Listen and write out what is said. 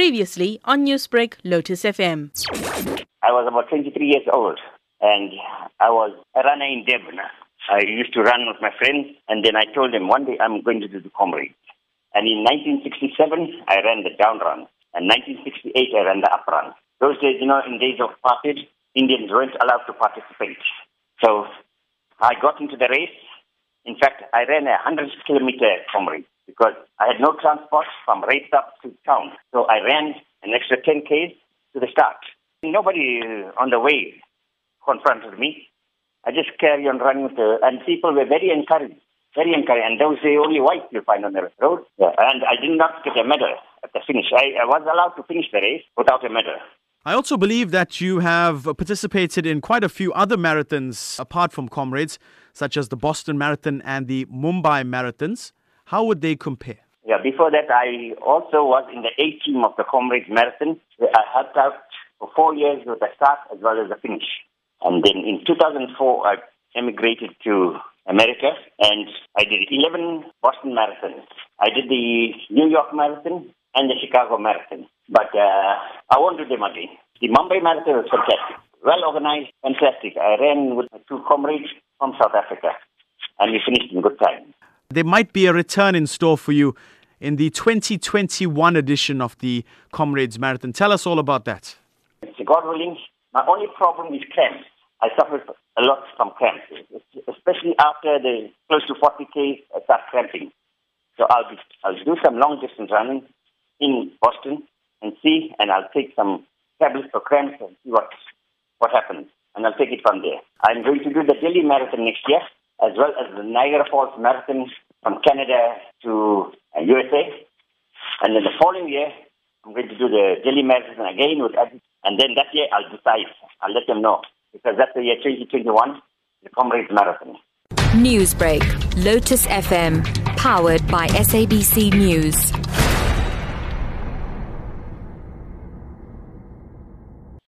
Previously on Newsbreak, Lotus FM. I was about 23 years old and I was a runner in Devon. I used to run with my friends and then I told them one day I'm going to do the comrade. And in 1967, I ran the down run. And 1968, I ran the up run. Those days, you know, in days of apartheid, Indians weren't allowed to participate. So I got into the race. In fact, I ran a 100 kilometer comrade because I had no transport from race up to town. So I ran an extra 10 Ks to the start. Nobody uh, on the way confronted me. I just carry on running the, and people were very encouraged, very encouraged. And those the only whites you find on the road. Yeah. And I did not get a medal at the finish. I, I was allowed to finish the race without a medal. I also believe that you have participated in quite a few other marathons apart from Comrades, such as the Boston Marathon and the Mumbai Marathons. How would they compare? Yeah, before that, I also was in the A team of the Comrades Marathon. I helped out for four years with the start as well as the finish. And then in 2004, I emigrated to America and I did 11 Boston marathons. I did the New York Marathon and the Chicago Marathon. But uh, I won't do them again. The Mumbai Marathon was fantastic. Well organized, fantastic. I ran with two comrades from South Africa and we finished in good time. There might be a return in store for you in the 2021 edition of the Comrades Marathon. Tell us all about that. God willing, my only problem is cramps. I suffer a lot from cramps, especially after the close to 40k, I start cramping. So I'll, be, I'll do some long distance running in Boston and see, and I'll take some tablets for cramps and see what, what happens. And I'll take it from there. I'm going to do the Delhi Marathon next year, as well as the Niagara Falls Marathon from Canada to USA. Uh, and then the following year, I'm going to do the Delhi Marathon again with and then that year I'll decide. I'll let them know. Because that's the year 2021, the Comrades Marathon. Newsbreak, Lotus FM, powered by SABC News.